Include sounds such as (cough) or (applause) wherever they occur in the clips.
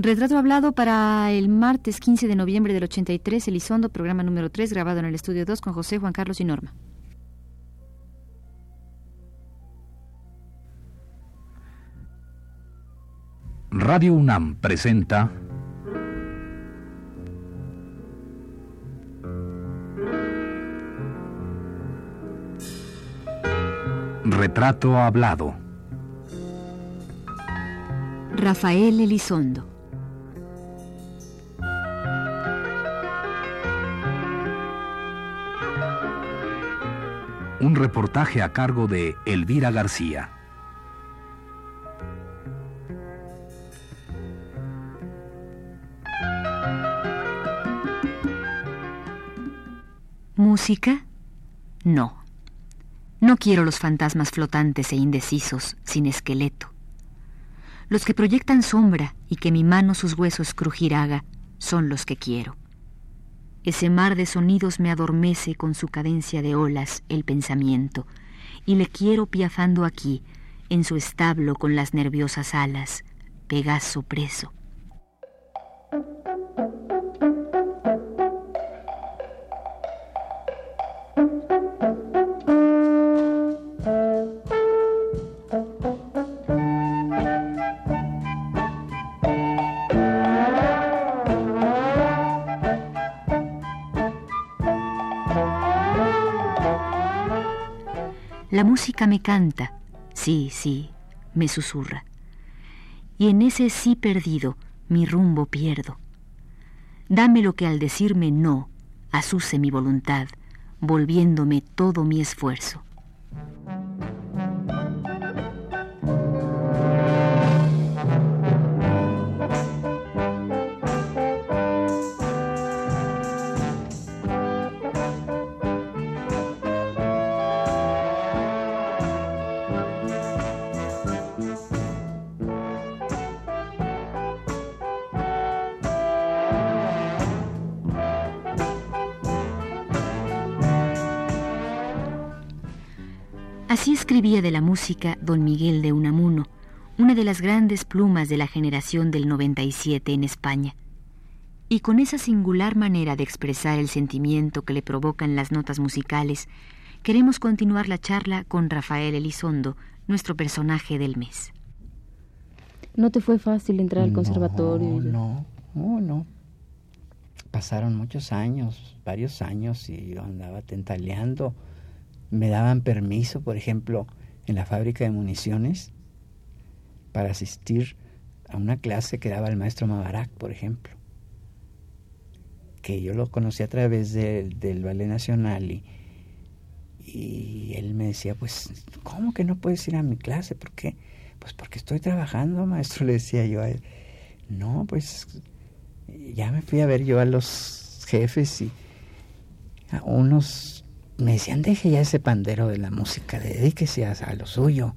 Retrato hablado para el martes 15 de noviembre del 83, Elizondo, programa número 3, grabado en el estudio 2 con José, Juan Carlos y Norma. Radio UNAM presenta Retrato hablado. Rafael Elizondo. Un reportaje a cargo de Elvira García. ¿Música? No. No quiero los fantasmas flotantes e indecisos, sin esqueleto. Los que proyectan sombra y que mi mano sus huesos crujir haga, son los que quiero. Ese mar de sonidos me adormece con su cadencia de olas el pensamiento, y le quiero piafando aquí, en su establo con las nerviosas alas, Pegaso preso. La música me canta, sí, sí, me susurra. Y en ese sí perdido mi rumbo pierdo. Dame lo que al decirme no, asuce mi voluntad, volviéndome todo mi esfuerzo. Escribía de la música don Miguel de Unamuno, una de las grandes plumas de la generación del 97 en España. Y con esa singular manera de expresar el sentimiento que le provocan las notas musicales, queremos continuar la charla con Rafael Elizondo, nuestro personaje del mes. ¿No te fue fácil entrar al conservatorio? No, no, no. Pasaron muchos años, varios años, y yo andaba tentaleando me daban permiso, por ejemplo, en la fábrica de municiones, para asistir a una clase que daba el maestro Mabarak, por ejemplo, que yo lo conocí a través del Ballet Nacional y, y él me decía, pues, ¿cómo que no puedes ir a mi clase? ¿Por qué? Pues porque estoy trabajando, maestro, (laughs) le decía yo a él. No, pues ya me fui a ver yo a los jefes y a unos me decían, deje ya ese pandero de la música, dedíquese a, lo suyo.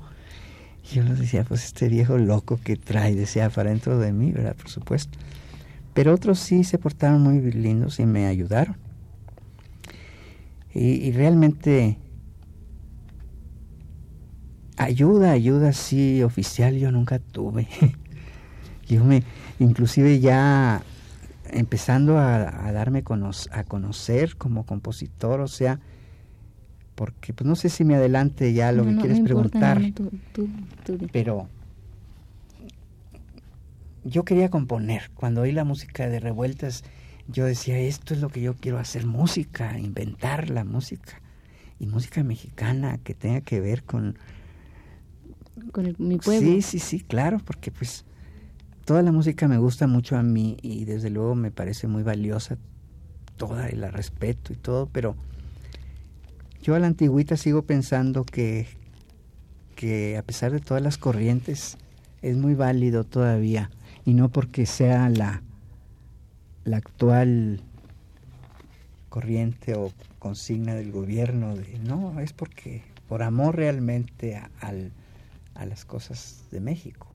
Y yo les decía, pues este viejo loco que trae, decía, para dentro de mí, ¿verdad? Por supuesto. Pero otros sí se portaron muy lindos y me ayudaron. Y, realmente ayuda, ayuda sí oficial yo nunca tuve. (laughs) yo me, inclusive ya empezando a, darme a conocer como compositor, o sea, porque pues no sé si me adelante ya lo que quieres preguntar, pero yo quería componer. Cuando oí la música de Revueltas, yo decía, esto es lo que yo quiero hacer, música, inventar la música. Y música mexicana que tenga que ver con... Con mi pueblo. Sí, sí, sí, claro, porque pues toda la música me gusta mucho a mí y desde luego me parece muy valiosa toda y la respeto y todo, pero yo a la antigüita sigo pensando que, que a pesar de todas las corrientes es muy válido todavía y no porque sea la, la actual corriente o consigna del gobierno, de, no, es porque por amor realmente a, a las cosas de México.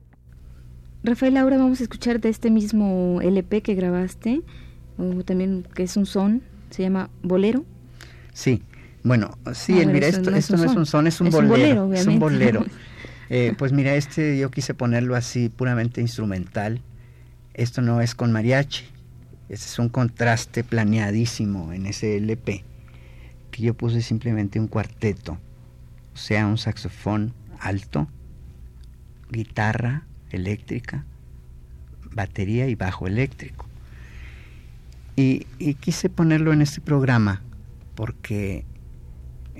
Rafael, ahora vamos a escuchar de este mismo LP que grabaste, o también que es un son, se llama Bolero. Sí, bueno, sí, mira, esto, no, esto no es un son, es un bolero. es un bolero. (laughs) Eh, pues mira, este yo quise ponerlo así puramente instrumental. Esto no es con mariachi. Este es un contraste planeadísimo en ese LP. Que yo puse simplemente un cuarteto. O sea, un saxofón alto, guitarra eléctrica, batería y bajo eléctrico. Y, y, quise ponerlo en este programa porque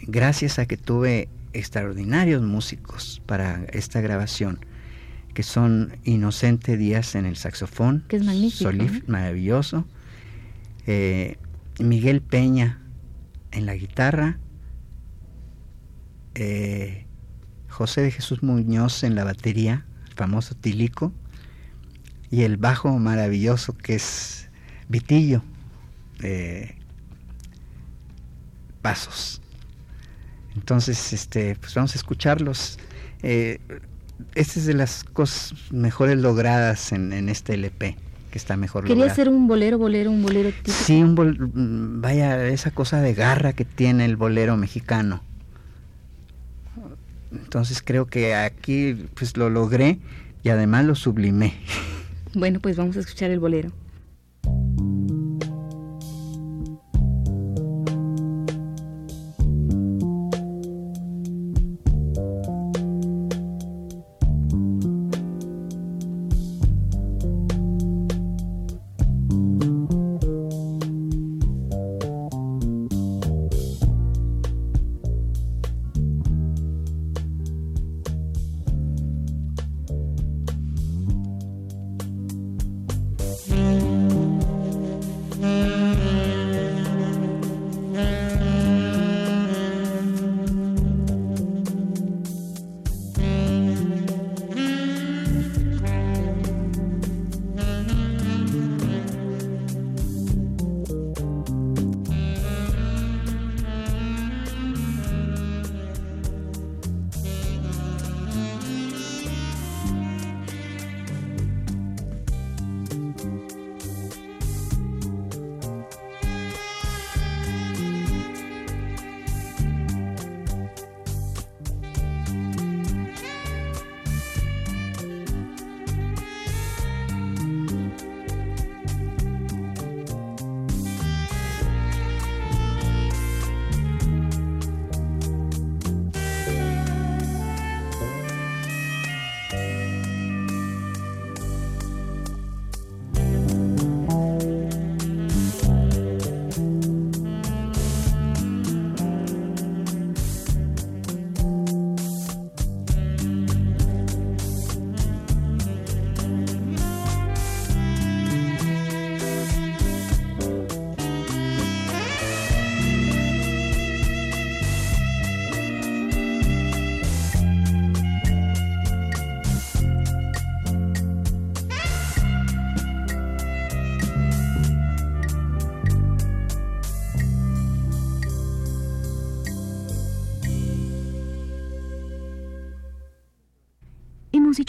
gracias a que tuve extraordinarios músicos para esta grabación, que son Inocente Díaz en el saxofón, que es magnífico, Solif, maravilloso, eh, Miguel Peña en la guitarra, eh, José de Jesús Muñoz en la batería, el famoso Tilico, y el bajo maravilloso que es Vitillo, eh, Pasos. Entonces, este, pues vamos a escucharlos. Eh, esta es de las cosas mejores logradas en, en este LP, que está mejor Quería logrado. hacer un bolero, bolero, un bolero típico. Sí, un bol- mm, vaya, esa cosa de garra que tiene el bolero mexicano. Entonces creo que aquí pues lo logré y además lo sublimé. (laughs) Bueno, pues vamos a escuchar el bolero.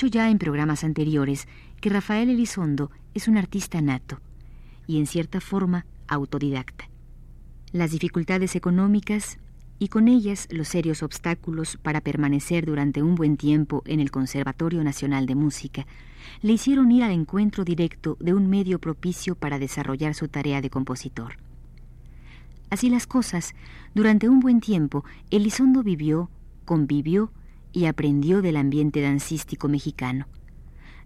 Ya en programas anteriores que Rafael Elizondo es un artista nato y en cierta forma autodidacta. Las dificultades económicas y con ellas los serios obstáculos para permanecer durante un buen tiempo en el Conservatorio Nacional de Música le hicieron ir al encuentro directo de un medio propicio para desarrollar su tarea de compositor. Así las cosas, durante un buen tiempo, Elizondo vivió, convivió y aprendió del ambiente dancístico mexicano,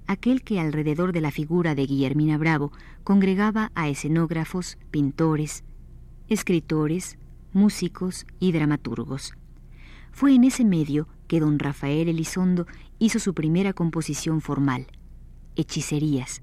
aquel que alrededor de la figura de Guillermina Bravo congregaba a escenógrafos, pintores, escritores, músicos y dramaturgos. Fue en ese medio que don Rafael Elizondo hizo su primera composición formal, Hechicerías,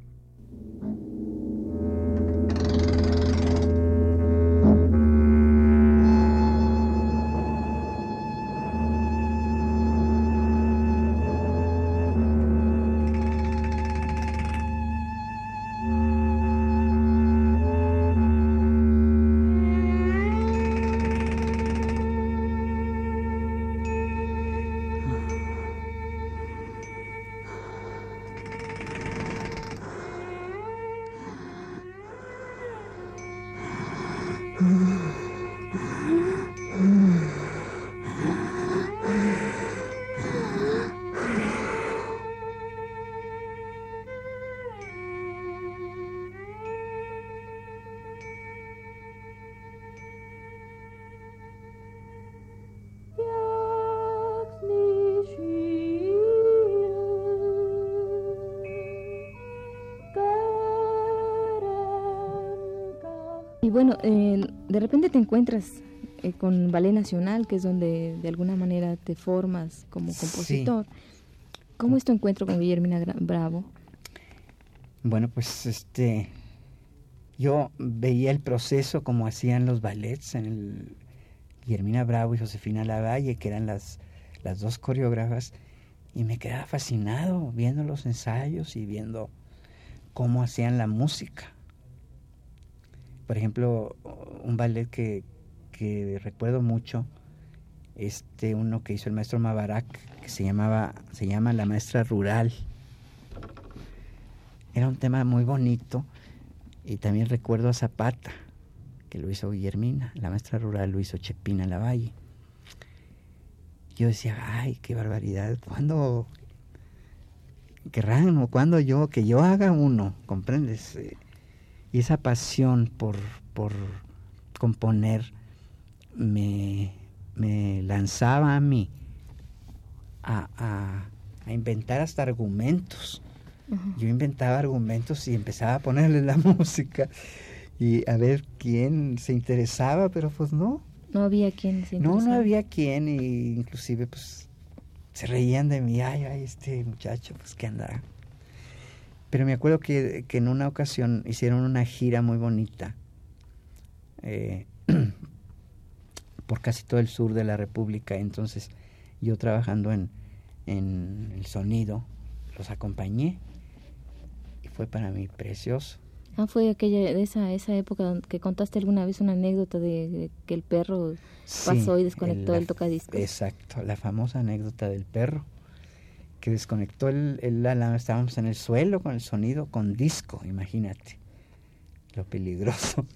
Y bueno, eh, de repente te encuentras eh, con Ballet Nacional, que es donde de alguna manera te formas como compositor. ¿Cómo es tu encuentro con Guillermina Bravo? Bueno, pues este yo veía el proceso como hacían los ballets en el Guillermina Bravo y Josefina Lavalle, que eran las, las dos coreógrafas, y me quedaba fascinado viendo los ensayos y viendo cómo hacían la música. Por ejemplo, un ballet que, recuerdo mucho, este uno que hizo el maestro Mabarak, que se llamaba, se llama La Maestra Rural. Era un tema muy bonito y también recuerdo a Zapata, que lo hizo Guillermina, la maestra rural lo hizo Chepina Lavalle. Yo decía, ay, qué barbaridad, ¿cuándo querrán o cuándo yo, que yo haga uno, comprendes? Y esa pasión por, por componer me, me lanzaba a mí a, a, inventar hasta argumentos. Yo inventaba argumentos y empezaba a ponerle la (laughs) música y a ver quién se interesaba, pero pues no. No había quien se No, no había quien y inclusive pues se reían de mí, ay, ay, este muchacho, pues qué andará. Pero me acuerdo que, que en una ocasión hicieron una gira muy bonita. Eh, (clears throat) por casi todo el sur de la República. Entonces yo trabajando en, en el sonido, los acompañé y fue para mí precioso. Ah, fue aquella, esa, esa época que contaste alguna vez una anécdota de, que el perro pasó y desconectó el, tocadiscos. Exacto, la famosa anécdota del perro que desconectó el, el, estábamos en el suelo con el sonido con disco, imagínate lo peligroso. (laughs)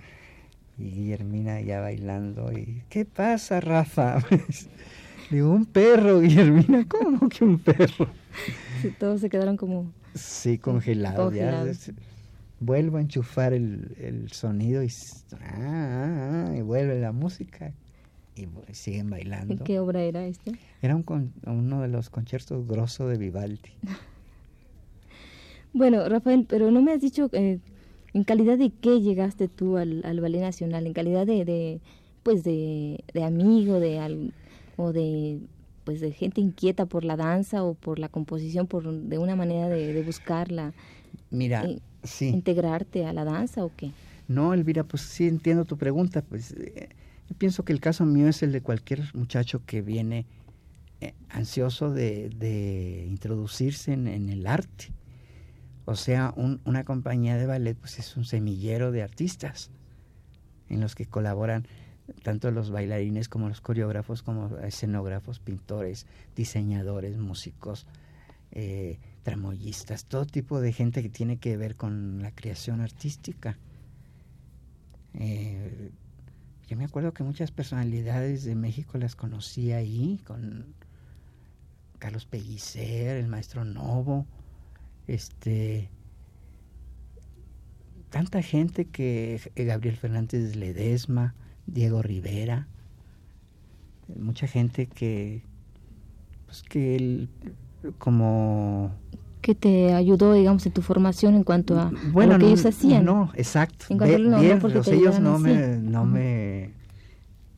Y Guillermina ya bailando. y ¿Qué pasa, Rafa? (laughs) Digo, un perro, Guillermina. ¿Cómo que un perro? (laughs) Sí, todos se quedaron como... Sí, congelados. vuelvo a enchufar el, el sonido y, ah, ah, ah, y vuelve la música y siguen bailando. ¿Qué obra era este? Era un uno de los conciertos grosso de Vivaldi. (laughs) bueno, Rafael, pero no me has dicho eh, ¿En calidad de qué llegaste tú al, al Ballet Nacional? ¿En calidad de, de pues de, de, amigo de o de pues de gente inquieta por la danza o por la composición, por de una manera de, buscarla? Mira, eh, sí. ¿Integrarte a la danza o qué? No, Elvira, pues sí entiendo tu pregunta. Pues eh, yo pienso que el caso mío es el de cualquier muchacho que viene eh, ansioso de, de introducirse en, en el arte o sea, una compañía de ballet pues es un semillero de artistas en los que colaboran tanto los bailarines como los coreógrafos, como escenógrafos, pintores, diseñadores, músicos, eh, tramoyistas, todo tipo de gente que tiene que ver con la creación artística. Eh, yo me acuerdo que muchas personalidades de México las conocí ahí, con Carlos Pellicer, el maestro Novo, este tanta gente que eh, Gabriel Fernández Ledesma, Diego Rivera, mucha gente que pues que él como que te ayudó digamos en tu formación en cuanto a, bueno, lo que ellos hacían. no exacto. Ellos no me no me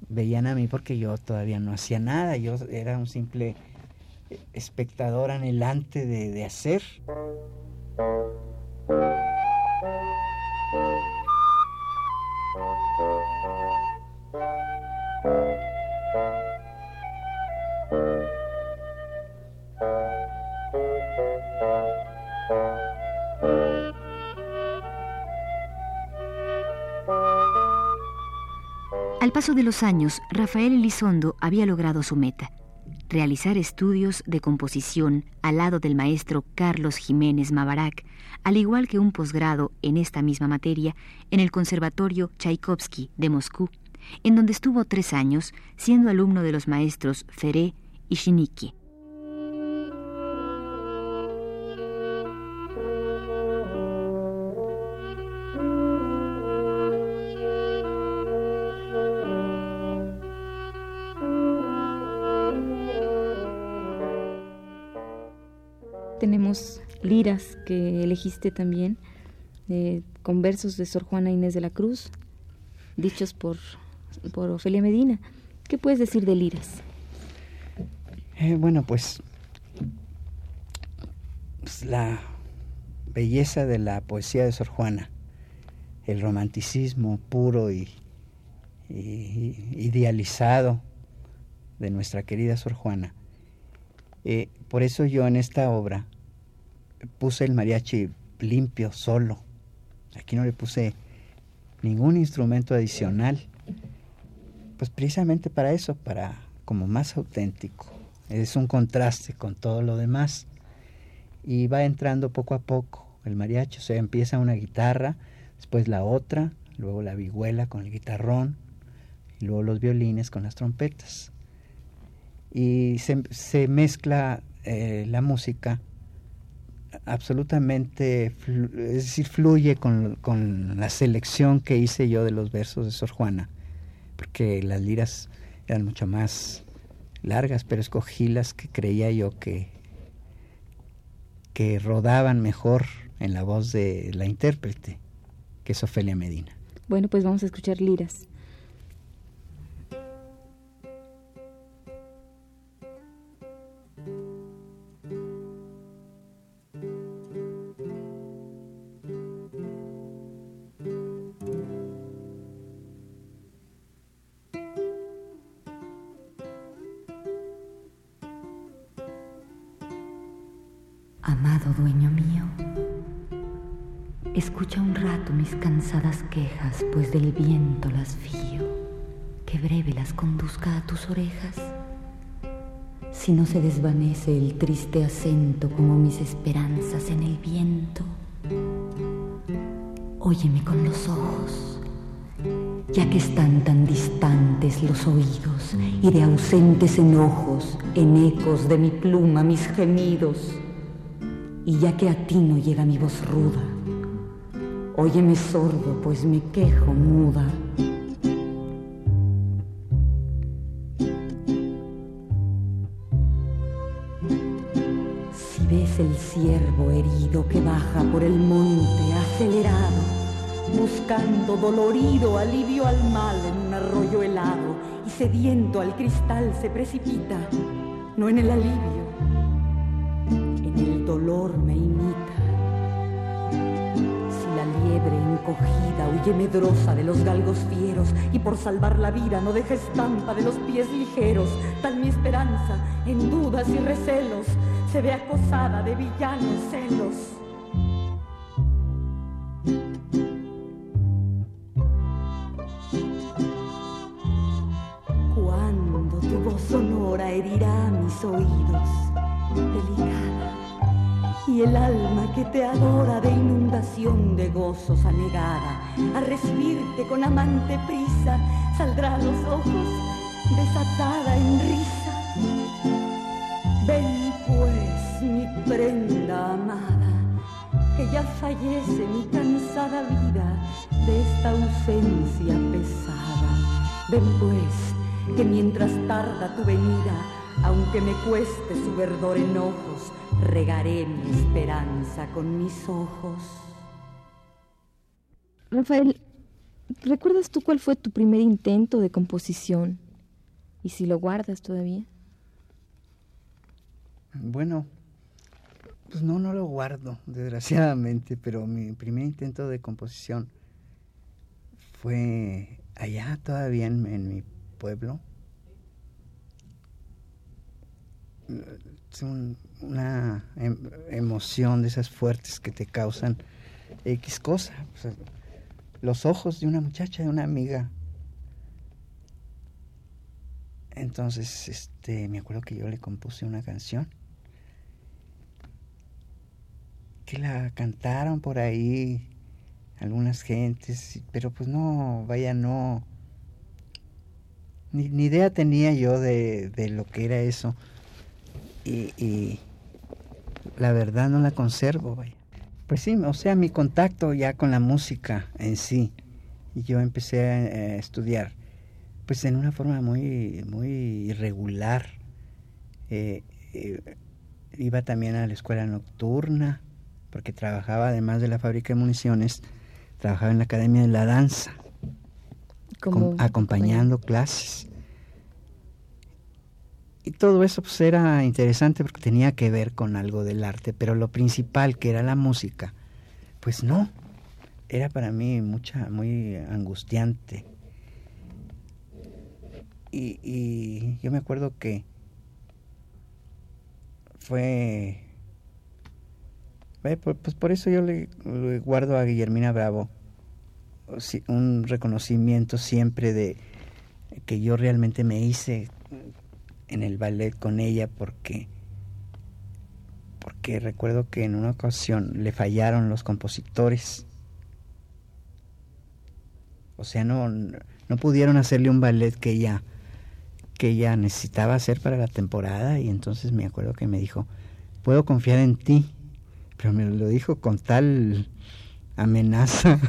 veían a mí porque yo todavía no hacía nada. Yo era un simple espectador anhelante de, de hacer. Al paso de los años, Rafael Elizondo había logrado su meta realizar estudios de composición al lado del maestro Carlos Jiménez Mabarak, al igual que un posgrado en esta misma materia en el Conservatorio Tchaikovsky de Moscú, en donde estuvo tres años siendo alumno de los maestros Feré y Shiniki. Liras que elegiste también, con versos de Sor Juana Inés de la Cruz. dichos por, por Ofelia Medina. ¿Qué puedes decir de liras? Eh, bueno, pues, pues, la belleza de la poesía de Sor Juana, el romanticismo puro y, idealizado de nuestra querida Sor Juana. Eh, por eso yo en esta obra puse el mariachi limpio, solo. Aquí no le puse ningún instrumento adicional. Pues precisamente para eso, para como más auténtico. Es un contraste con todo lo demás. Y va entrando poco a poco el mariachi. O sea, empieza una guitarra, después la otra, luego la vihuela con el guitarrón, y luego los violines con las trompetas. Y se, mezcla eh, la música absolutamente, es decir, fluye con, con, la selección que hice yo de los versos de Sor Juana, porque las liras eran mucho más largas, pero escogí las que creía yo que, que rodaban mejor en la voz de la intérprete, que es Ofelia Medina. Bueno, pues vamos a escuchar liras. Pues del viento las fío, que breve las conduzca a tus orejas. Si no se desvanece el triste acento como mis esperanzas en el viento, óyeme con los ojos, ya que están tan distantes los oídos y de ausentes enojos, en ecos de mi pluma mis gemidos y ya que a ti no llega mi voz ruda, óyeme sordo, pues me quejo muda. Si ves el ciervo herido que baja por el monte acelerado, buscando dolorido alivio al mal en un arroyo helado y sediento al cristal se precipita, no en el alivio, el dolor me imita. Encogida huye medrosa de los galgos fieros y por salvar la vida no deja estampa de los pies ligeros, tal mi esperanza en dudas y recelos se ve acosada de villanos celos. Cuando tu voz sonora herirá mis oídos, delicada y el alma que te adora de inundación de gozos anegada, a recibirte con amante prisa, saldrá a los ojos desatada en risa. Ven pues, mi prenda amada, que ya fallece mi cansada vida de esta ausencia pesada. Ven pues, que mientras tarda tu venida, aunque me cueste su verdor ojos, regaré mi esperanza con mis ojos. Rafael, ¿recuerdas tú cuál fue tu primer intento de composición? ¿Y si lo guardas todavía? Bueno, pues no, no lo guardo, desgraciadamente, pero mi primer intento de composición fue allá todavía en mi pueblo, una em, emoción de esas fuertes que te causan X cosa. los ojos de una muchacha, de una amiga. Entonces, este, me acuerdo que yo le compuse una canción que la cantaron por ahí algunas gentes, pero pues no, vaya, no, ni, ni idea tenía yo de, de lo que era eso y, la verdad no la conservo, vaya. Pues sí, o sea, mi contacto ya con la música en sí, y yo empecé a, estudiar, pues en una forma muy, muy irregular. Eh, eh, iba también a la escuela nocturna, porque trabajaba, además de la fábrica de municiones, trabajaba en la Academia de la Danza. acompañando clases. Y todo eso pues era interesante porque tenía que ver con algo del arte, pero lo principal que era la música, pues no, era para mí mucha, muy angustiante. Y, yo me acuerdo que fue, pues por eso yo le, le guardo a Guillermina Bravo un reconocimiento siempre de que yo realmente me hice en el ballet con ella porque porque recuerdo que en una ocasión le fallaron los compositores. O sea, no, no pudieron hacerle un ballet que ella, que ella necesitaba hacer para la temporada y entonces me acuerdo que me dijo, puedo confiar en ti, pero me lo dijo con tal amenaza,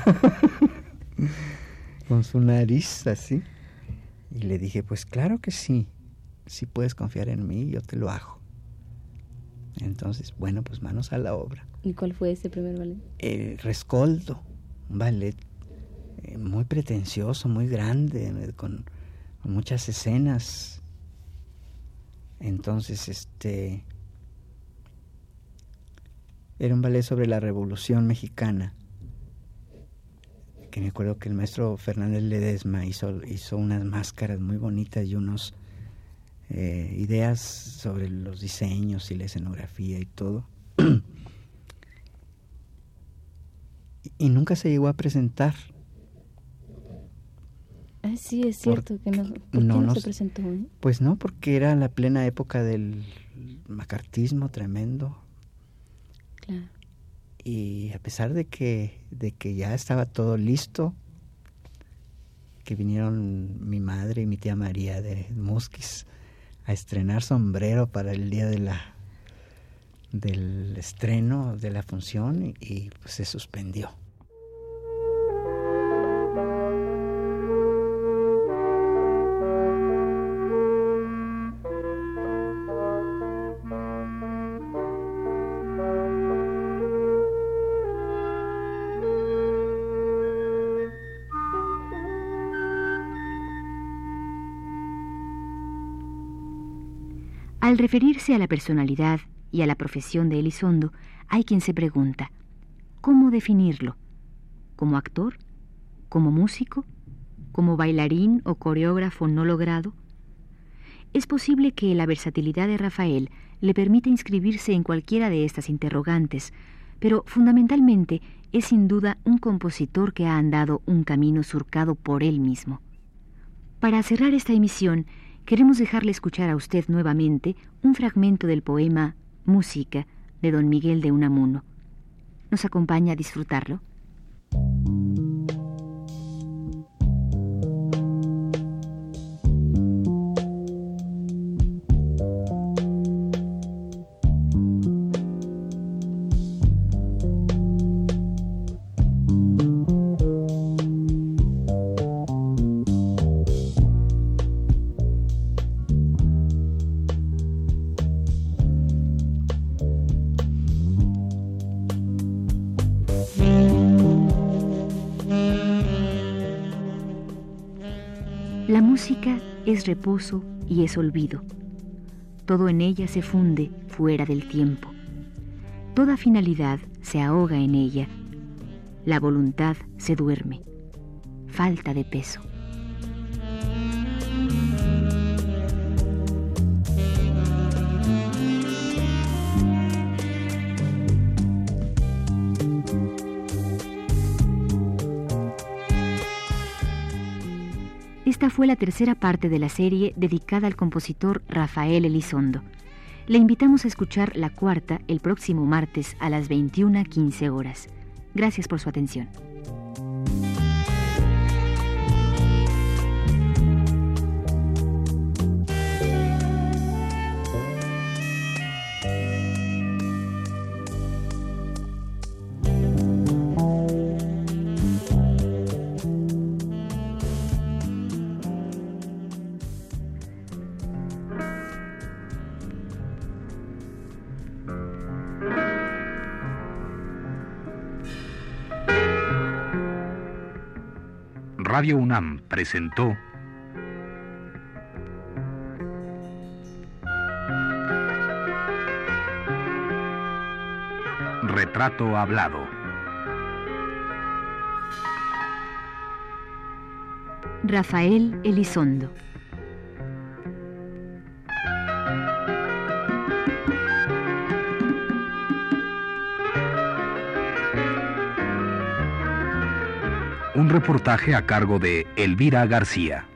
(laughs) con su nariz así. Y le dije, pues claro que sí si puedes confiar en mí, yo te lo hago. Entonces, bueno, pues manos a la obra. ¿Y cuál fue ese primer ballet? El Rescoldo, un ballet eh, muy pretencioso, muy grande, con, con, muchas escenas. Entonces, este era un ballet sobre la Revolución Mexicana. Que me acuerdo que el maestro Fernández Ledesma hizo, hizo unas máscaras muy bonitas y unos eh, ideas sobre los diseños y la escenografía y todo. (clears throat) y, nunca se llegó a presentar. Ah, sí, es cierto que no. ¿Por qué no, se presentó? Eh? Pues no, porque era la plena época del macartismo tremendo. Claro. Y a pesar de que, de que ya estaba todo listo, que vinieron mi madre y mi tía María de Musquis a estrenar sombrero para el día de la del estreno de la función y, pues se suspendió. Referirse a la personalidad y a la profesión de Elizondo, hay quien se pregunta, ¿cómo definirlo? ¿Como actor? ¿Como músico? ¿Como bailarín o coreógrafo no logrado? Es posible que la versatilidad de Rafael le permita inscribirse en cualquiera de estas interrogantes, pero fundamentalmente es sin duda un compositor que ha andado un camino surcado por él mismo. Para cerrar esta emisión, queremos dejarle escuchar a usted nuevamente un fragmento del poema Música de don Miguel de Unamuno. ¿Nos acompaña a disfrutarlo? Es reposo y es olvido. Todo en ella se funde fuera del tiempo. Toda finalidad se ahoga en ella. La voluntad se duerme. Falta de peso. Fue la tercera parte de la serie dedicada al compositor Rafael Elizondo. Le invitamos a escuchar la cuarta el próximo martes a las 21.15 horas. Gracias por su atención. Radio UNAM presentó Retrato Hablado. Rafael Elizondo. Un reportaje a cargo de Elvira García.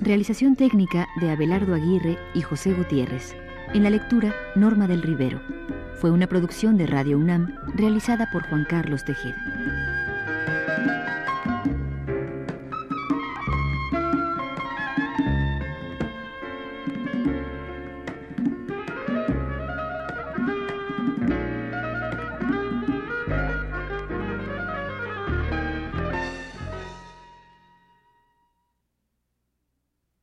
Realización técnica de Abelardo Aguirre y José Gutiérrez. En la lectura, Norma del Rivero. Fue una producción de Radio UNAM realizada por Juan Carlos Tejeda.